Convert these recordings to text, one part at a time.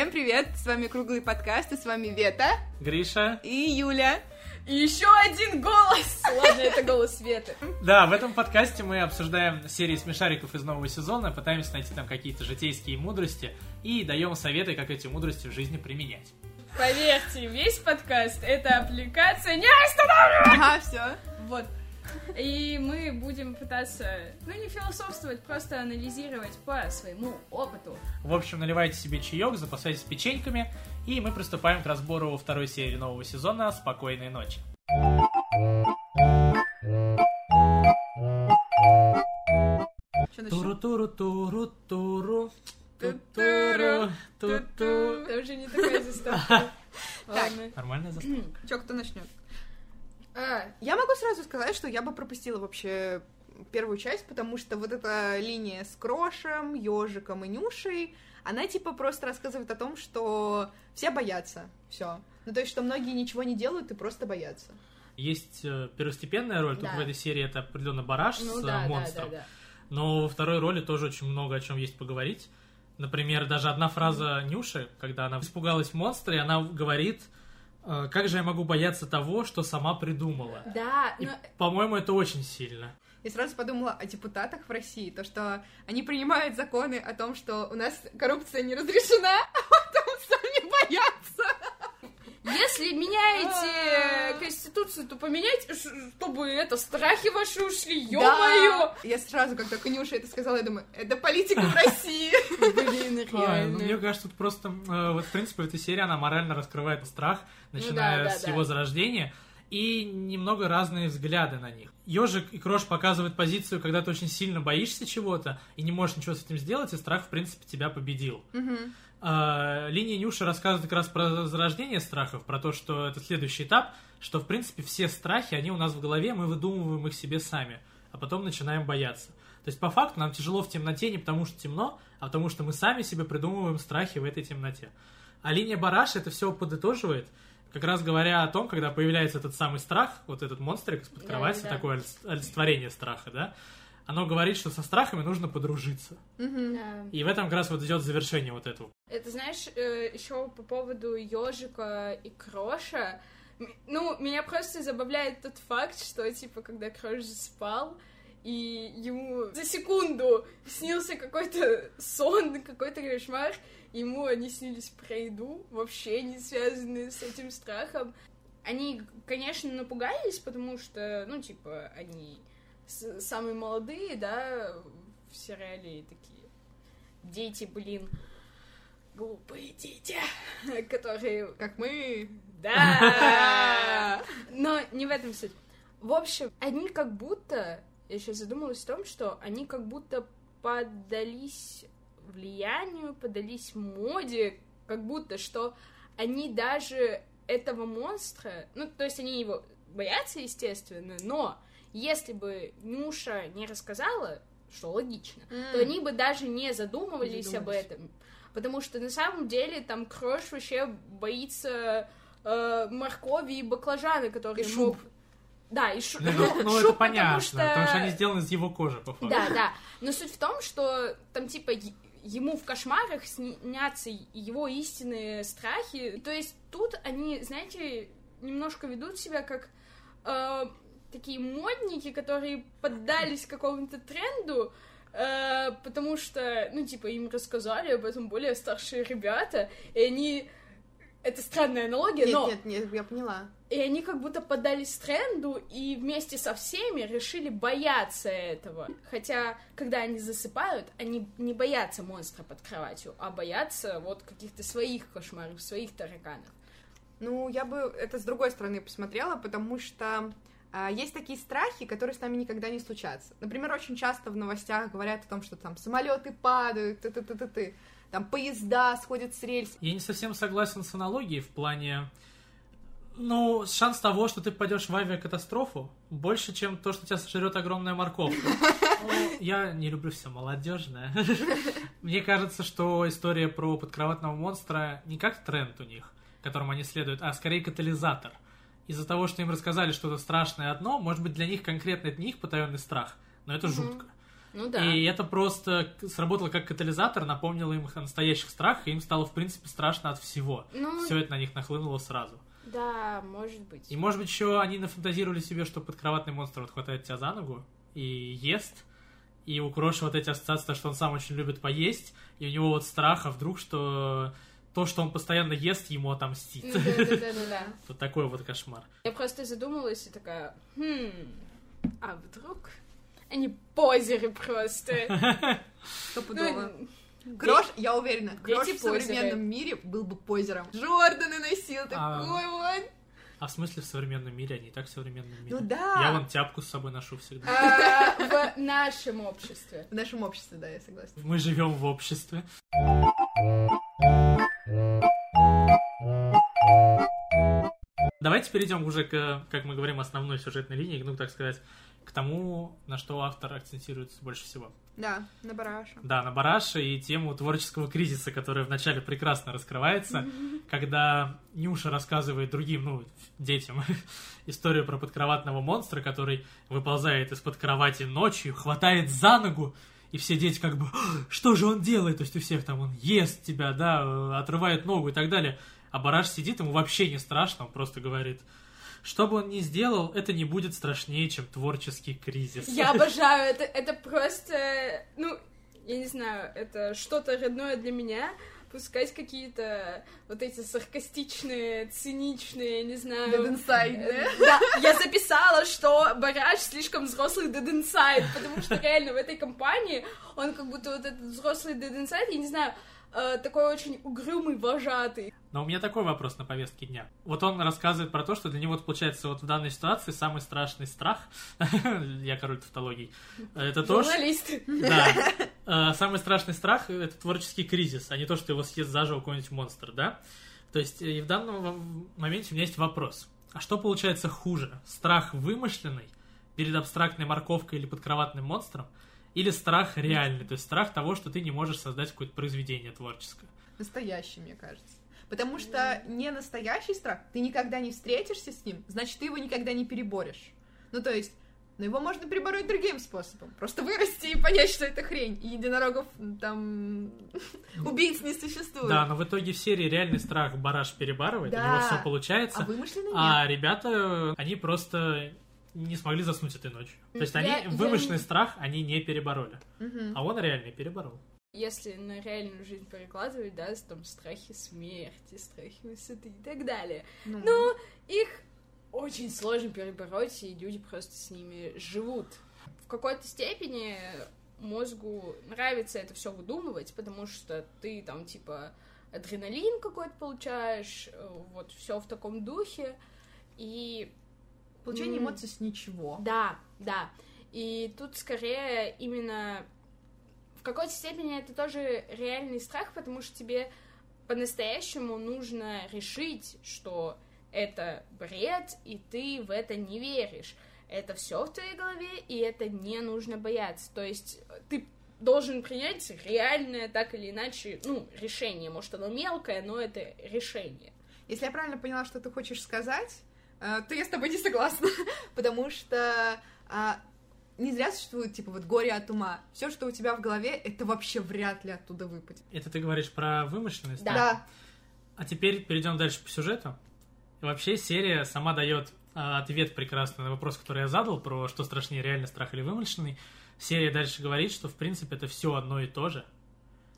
Всем привет, с вами Круглый подкаст, и с вами Вета Гриша и Юля. И еще один голос! Ладно, это голос Светы. Да, в этом подкасте мы обсуждаем серии смешариков из нового сезона, пытаемся найти там какие-то житейские мудрости и даем советы, как эти мудрости в жизни применять. Поверьте, весь подкаст — это аппликация «Не останавливай!» Ага, все. Вот. И мы будем пытаться, ну не философствовать, просто анализировать по своему опыту. В общем, наливайте себе чаек, запасайтесь печеньками, и мы приступаем к разбору второй серии нового сезона «Спокойной ночи». Что туру начнем? туру туру туру Ту-туру, туру ту-ту. Там же не такая заставка. Ладно. Нормальная заставка. Че, кто начнет? А, Я могу сразу сказать, что я бы пропустила вообще первую часть, потому что вот эта линия с Крошем, Ежиком и Нюшей, она типа просто рассказывает о том, что все боятся, все. Ну, то есть, что многие ничего не делают и просто боятся. Есть э, первостепенная роль, тут Да. в этой серии это определенно бараш ну с э, да, да, да, монстром. да. Но во второй роли тоже очень много о чем есть поговорить. Например, даже одна фраза Нюши, когда она испугалась монстра, и она говорит, как же я могу бояться того, что сама придумала. Да, И, но по-моему, это очень сильно. Я сразу подумала о депутатах в России, то, что они принимают законы о том, что у нас коррупция не разрешена, а. если меняете конституцию, то поменяйте, чтобы это, страхи ваши ушли, ё-моё! Я сразу, как только Нюша это сказала, я думаю, это политика в России. Блин, А, ну, мне кажется, тут просто, э, вот, в принципе, в этой серии она морально раскрывает страх, начиная Ну да, с его зарождения, и немного разные взгляды на них. Ежик и Крош показывают позицию, когда ты очень сильно боишься чего-то и не можешь ничего с этим сделать, и страх, в принципе, тебя победил. Мгм. А, линия Нюши рассказывает как раз про зарождение страхов, про то, что это следующий этап, что, в принципе, все страхи, они у нас в голове, мы выдумываем их себе сами, а потом начинаем бояться. То есть, по факту, нам тяжело в темноте не потому, что темно, а потому, что мы сами себе придумываем страхи в этой темноте. А линия Бараша это все подытоживает, как раз говоря о том, когда появляется этот самый страх, вот этот монстрик из-под Да, кровати, да. такое олиц- олицетворение страха, да, оно говорит, что со страхами нужно подружиться. Мгм. Да. И в этом как раз вот идет завершение вот этого. Это знаешь, еще по поводу ежика и кроша. Ну, меня просто забавляет тот факт, что, типа, когда Крош спал, и ему за секунду снился какой-то сон, какой-то кошмар, ему они снились про еду, вообще не связанные с этим страхом. Они, конечно, напугались, потому что, ну, типа, они самые молодые, да, в сериале такие дети, блин, глупые дети, которые... Как мы. Да! Но не в этом суть. В общем, они как будто... Я сейчас задумалась о том, что они как будто поддались влиянию, поддались моде, как будто, что они даже этого монстра... Ну, то есть они его боятся, естественно, но если бы Нюша не рассказала, что логично, то М. они бы даже не задумывались Не об этом. Потому что на самом деле там Крош вообще боится э, моркови и баклажаны, которые И шуб. Да, и шу- Ну, ну, ну, шуб, это понятно, что- потому что они сделаны из его кожи, по факту. Да, да. Но суть в том, что там типа ему в кошмарах снятся его истинные страхи. То есть тут они, знаете, немножко ведут себя как э, такие модники, которые поддались какому-то тренду, э, потому что, ну, типа, им рассказали об этом более старшие ребята, и они... Это странная аналогия, Нет, но... нет, нет, я поняла. И они как будто поддались тренду и вместе со всеми решили бояться этого. Хотя, когда они засыпают, они не боятся монстра под кроватью, а боятся вот каких-то своих кошмаров, своих тараканов. Ну, я бы это с другой стороны посмотрела, потому что есть такие страхи, которые с нами никогда не случатся. Например, очень часто в новостях говорят о том, что там самолеты падают, ты ты ты ты ты там поезда сходят с рельс. Я не совсем согласен с аналогией в плане... Ну, шанс того, что ты попадешь в авиакатастрофу, больше, чем то, что тебя сожрет огромная морковка. Ну, Я не люблю все молодежное. Мне кажется, что история про подкроватного монстра не как тренд у них, которому они следуют, а скорее катализатор. Из-за того, что им рассказали что-то страшное одно, может быть, для них конкретно это не их потаенный страх, но это Мгм. жутко. Ну да. И это просто сработало как катализатор, напомнило им о настоящих страхах, и им стало, в принципе, страшно от всего. Ну, Все это на них нахлынуло сразу. да, может быть. И, может быть, еще они нафантазировали себе, что подкроватный монстр вот хватает тебя за ногу и ест, и у Кроши вот эти ассоциации, что он сам очень любит поесть, и у него вот страх, а вдруг, что то, что он постоянно ест, ему отомстит. Да-да-да-да. Вот такой вот кошмар. Я просто задумалась и такая, хм, а вдруг они позеры просто? Стопудово. Ну, Крош, я уверена, Крош в современном мире был бы позером. Джорданы носил А. такой вот. А в смысле в современном мире? Они и так в современном мире. Ну да. Я вон тяпку с собой ношу всегда. а, в нашем обществе. В нашем обществе, да, я согласна. Мы живем в обществе. Давайте перейдем уже к, как мы говорим, основной сюжетной линии, ну, так сказать, к тому, на что автор акцентируется больше всего. Да, на бараша. Да, на Бараша и тему творческого кризиса, которая вначале прекрасно раскрывается, когда Нюша рассказывает другим, ну, детям, историю про подкроватного монстра, который выползает из-под кровати ночью, хватает за ногу, и все дети как бы, «А, что же он делает? То есть у всех там он ест тебя, да, э, отрывает ногу и так далее. А Бараш сидит, ему вообще не страшно, он просто говорит, что бы он ни сделал, это не будет страшнее, чем творческий кризис. Я обожаю это. Это просто, ну, я не знаю, это что-то родное для меня. Пускать какие-то вот эти саркастичные, циничные, я не знаю... Dead Inside, Э, да? Да, я записала, что Бараш слишком взрослый Dead Inside, потому что реально в этой компании он как будто вот этот взрослый Dead Inside, я не знаю, э, такой очень угрюмый, вожатый. Но у меня такой вопрос на повестке дня. Вот он рассказывает про то, что для него, получается, вот в данной ситуации самый страшный страх, я король тавтологий, это то, что... Да. Э, Самый страшный страх — это творческий кризис, а не то, что его съест заживо какой-нибудь монстр, да? То есть э, и в данном моменте у меня есть вопрос. А что получается хуже? Страх вымышленный перед абстрактной морковкой или подкроватным монстром? Или страх реальный? То есть страх того, что ты не можешь создать какое-то произведение творческое? Настоящий, мне кажется. Потому что не настоящий страх, ты никогда не встретишься с ним, значит, ты его никогда не переборешь. Ну, то есть, но его можно перебороть другим способом. Просто вырасти и понять, что это хрень. И единорогов там убийц не существует. Да, но в итоге в серии реальный страх бараш перебарывает, у него все А получается. вымышленный А нет. ребята, они просто не смогли заснуть этой ночью. То есть они Я- я вымышленный не- страх они не перебороли. Мгм. А он реальный переборол. Если на реальную жизнь перекладывать, да, там страхи смерти, страхи высоты и так далее. Ну, Но их очень сложно перебороть, и люди просто с ними живут. В какой-то степени мозгу нравится это все выдумывать, потому что ты там типа адреналин какой-то получаешь, э, вот все в таком духе. И получение м. эмоций с ничего. да, да. И тут скорее именно в какой-то степени это тоже реальный страх, потому что тебе по-настоящему нужно решить, что это бред, и ты в это не веришь. Это все в твоей голове, и это не нужно бояться. То есть э, ты должен принять реальное, так или иначе, ну, решение. Может, оно мелкое, но это решение. Если я правильно поняла, что ты хочешь сказать, то я с тобой не согласна, потому что а, не зря существует, типа, вот горе от ума. Все, что у тебя в голове, это вообще вряд ли оттуда выпадет. Это ты говоришь про вымышленность? Да. Да. А теперь перейдем дальше по сюжету. И вообще серия сама дает а, ответ прекрасный на вопрос, который я задал, про что страшнее, реальный страх или вымышленный. Серия дальше говорит, что в принципе это все одно и то же.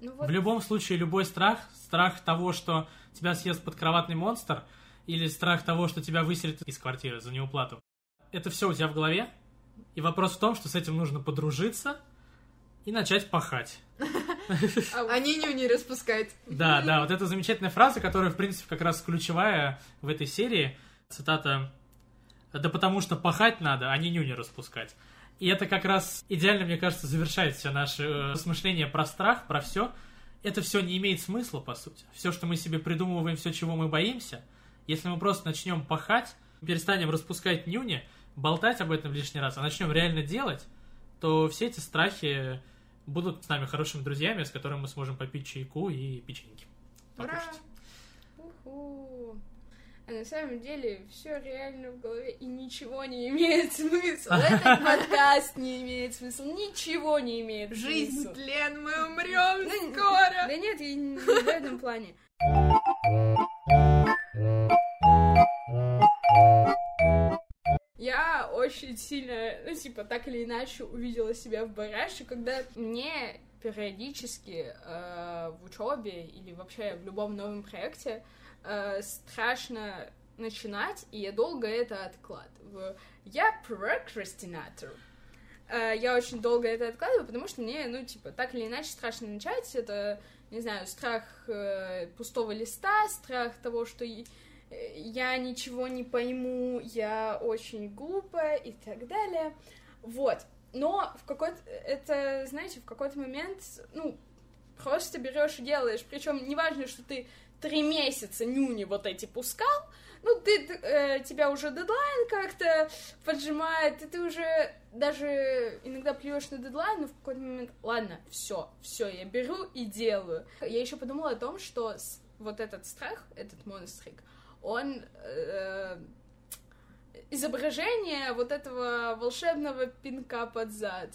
Ну вот, В любом случае, любой страх, страх того, что тебя съест подкроватный монстр, или страх того, что тебя выселят из квартиры за неуплату, это все у тебя в голове. И вопрос в том, что с этим нужно подружиться и начать пахать. а Они не распускать. Да, да, вот эта замечательная фраза, которая, в принципе, как раз ключевая в этой серии, цитата «Да потому что пахать надо, а не нюни распускать». И это как раз идеально, мне кажется, завершает все наше э, размышления про страх, про все. Это все не имеет смысла, по сути. Все, что мы себе придумываем, все, чего мы боимся, если мы просто начнем пахать, перестанем распускать нюни, болтать об этом лишний раз, а начнем реально делать, то все эти страхи будут с нами хорошими друзьями, с которыми мы сможем попить чайку и печеньки. Ура! Покушать. Уху. а на самом деле все реально в голове и ничего не имеет смысла. Этот подкаст не имеет смысла, ничего не имеет Жизнь, смысла. тлен, мы умрем Ну, скоро. Да нет, я не в этом плане. Очень сильно, ну, типа, так или иначе увидела себя в бараше, когда мне периодически э, в учебе или вообще в любом новом проекте э, страшно начинать, и я долго это откладываю. Я прокрастинатор. Э, я очень долго это откладываю, потому что мне, ну, типа, так или иначе страшно начать. Это, не знаю, страх э, пустого листа, страх того, что я ничего не пойму, я очень глупая и так далее. Вот. Но в какой-то, это, знаете, в какой-то момент, ну, просто берешь и делаешь. Причем неважно, что ты три месяца нюни вот эти пускал, ну, ты, э, тебя уже дедлайн как-то поджимает, и ты уже даже иногда плюешь на дедлайн, но в какой-то момент, ладно, все, все, я беру и делаю. Я еще подумала о том, что вот этот страх, этот монстрик, он э, изображение вот этого волшебного пинка под зад.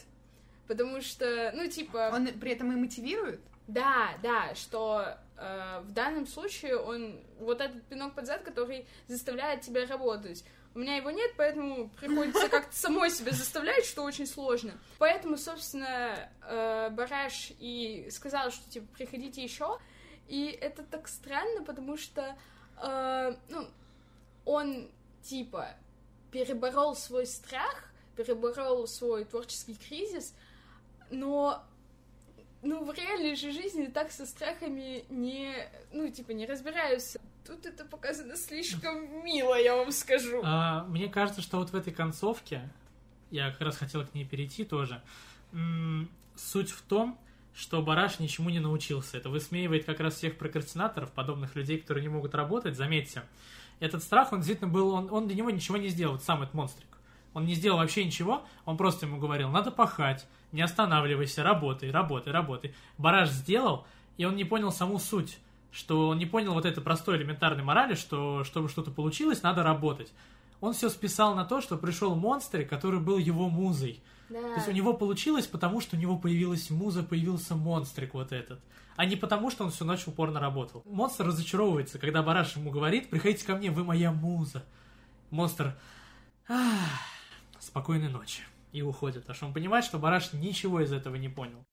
Потому что, ну, типа... Он при этом и мотивирует. Да, да, что э, в данном случае он вот этот пинок под зад, который заставляет тебя работать. У меня его нет, поэтому приходится как-то самой себя заставлять, что очень сложно. Поэтому, собственно, э, Бараш и сказал, что типа приходите еще. И это так странно, потому что э, ну, он типа переборол свой страх, переборол свой творческий кризис, но ну, в реальной же жизни так со страхами не, ну, типа, не разбираюсь. Тут это показано слишком мило, я вам скажу. А, мне кажется, что вот в этой концовке, я как раз хотел к ней перейти тоже, суть в том, что Бараш ничему не научился. Это высмеивает как раз всех прокрастинаторов, подобных людей, которые не могут работать. Заметьте, этот страх, он действительно был, он, он для него ничего не сделал, сам этот монстрик. Он не сделал вообще ничего, он просто ему говорил, надо пахать, не останавливайся, работай, работай, работай. Бараш сделал, и он не понял саму суть, что он не понял вот этой простой элементарной морали, что чтобы что-то получилось, надо работать. Он все списал на то, что пришел монстрик, который был его музой. Да. То есть у него получилось, потому что у него появилась муза, появился монстрик вот этот. А не потому, что он всю ночь упорно работал. Монстр разочаровывается, когда Бараш ему говорит, приходите ко мне, вы моя муза. Монстр, «Ах, спокойной ночи. И уходит, потому что он понимает, что Бараш ничего из этого не понял.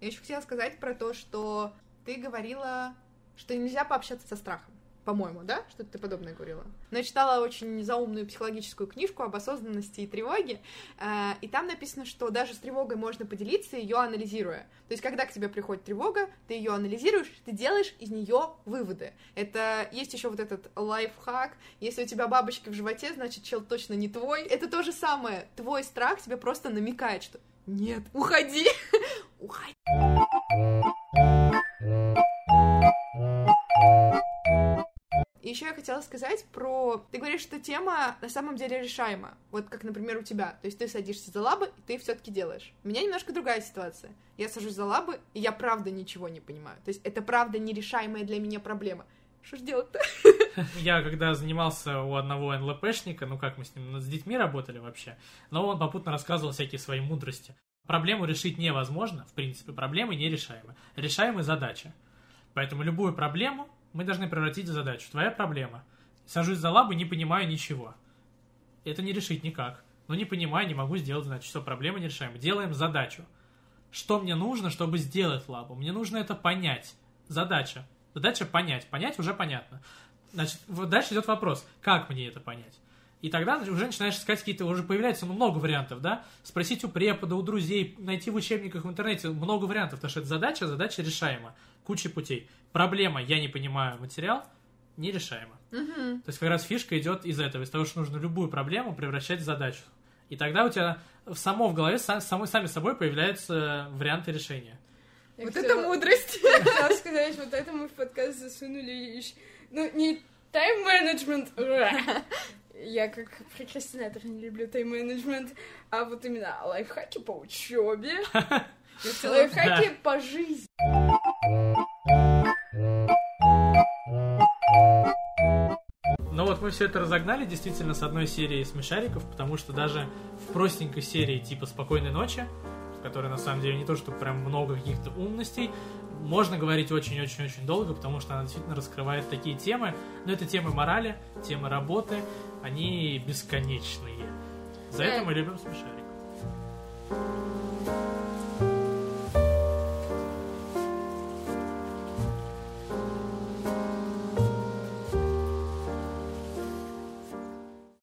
Я еще хотела сказать про то, что ты говорила, что нельзя пообщаться со страхом. По-моему, да? Что-то ты подобное говорила. Но я читала очень заумную психологическую книжку об осознанности и тревоге, э, и там написано, что даже с тревогой можно поделиться, ее анализируя. То есть, когда к тебе приходит тревога, ты ее анализируешь, ты делаешь из нее выводы. Это есть еще вот этот лайфхак. Если у тебя бабочки в животе, значит, чел точно не твой. Это то же самое. Твой страх тебе просто намекает, что нет, уходи, уходи. Еще я хотела сказать про... Ты говоришь, что тема на самом деле решаема. Вот как, например, у тебя. То есть ты садишься за лабы, и ты все таки делаешь. У меня немножко другая ситуация. Я сажусь за лабы, и я правда ничего не понимаю. То есть это правда нерешаемая для меня проблема. Что ж делать-то? Я когда занимался у одного НЛПшника, ну как мы с ним с детьми работали вообще, но он попутно рассказывал всякие свои мудрости. Проблему решить невозможно, в принципе, проблемы нерешаемы. Решаемы задача. Поэтому любую проблему мы должны превратить в задачу. Твоя проблема. Сажусь за лабы, не понимаю ничего. Это не решить никак. Но не понимаю, не могу сделать, значит, все, проблема нерешаема. Делаем задачу. Что мне нужно, чтобы сделать лабу? Мне нужно это понять. Задача. Задача понять. Понять уже понятно. Значит, вот дальше идет вопрос, как мне это понять? И тогда уже начинаешь искать какие-то, уже появляется ну, много вариантов, да? Спросить у препода, у друзей, найти в учебниках в интернете много вариантов, потому что это задача, задача решаема. Куча путей. Проблема, я не понимаю материал, нерешаема. Мгм. То есть как раз фишка идет из этого, из того, что нужно любую проблему превращать в задачу. И тогда у тебя в само в голове са- самой, сами собой появляются варианты решения. Я Вот хотела- это мудрость. Я хотела сказать, вот это мы в подкаст засунули ещё- Ну, не тайм-менеджмент. Я как прокрастинатор не люблю тайм-менеджмент, а вот именно лайфхаки по учебе, лайфхаки по жизни. Мы все это разогнали действительно с одной серии смешариков, потому что даже в простенькой серии типа «Спокойной ночи», в которой на самом деле не то, что прям много каких-то умностей, можно говорить очень-очень-очень долго, потому что она действительно раскрывает такие темы. Но это темы морали, темы работы, они бесконечные. За это Э. мы любим смешариков.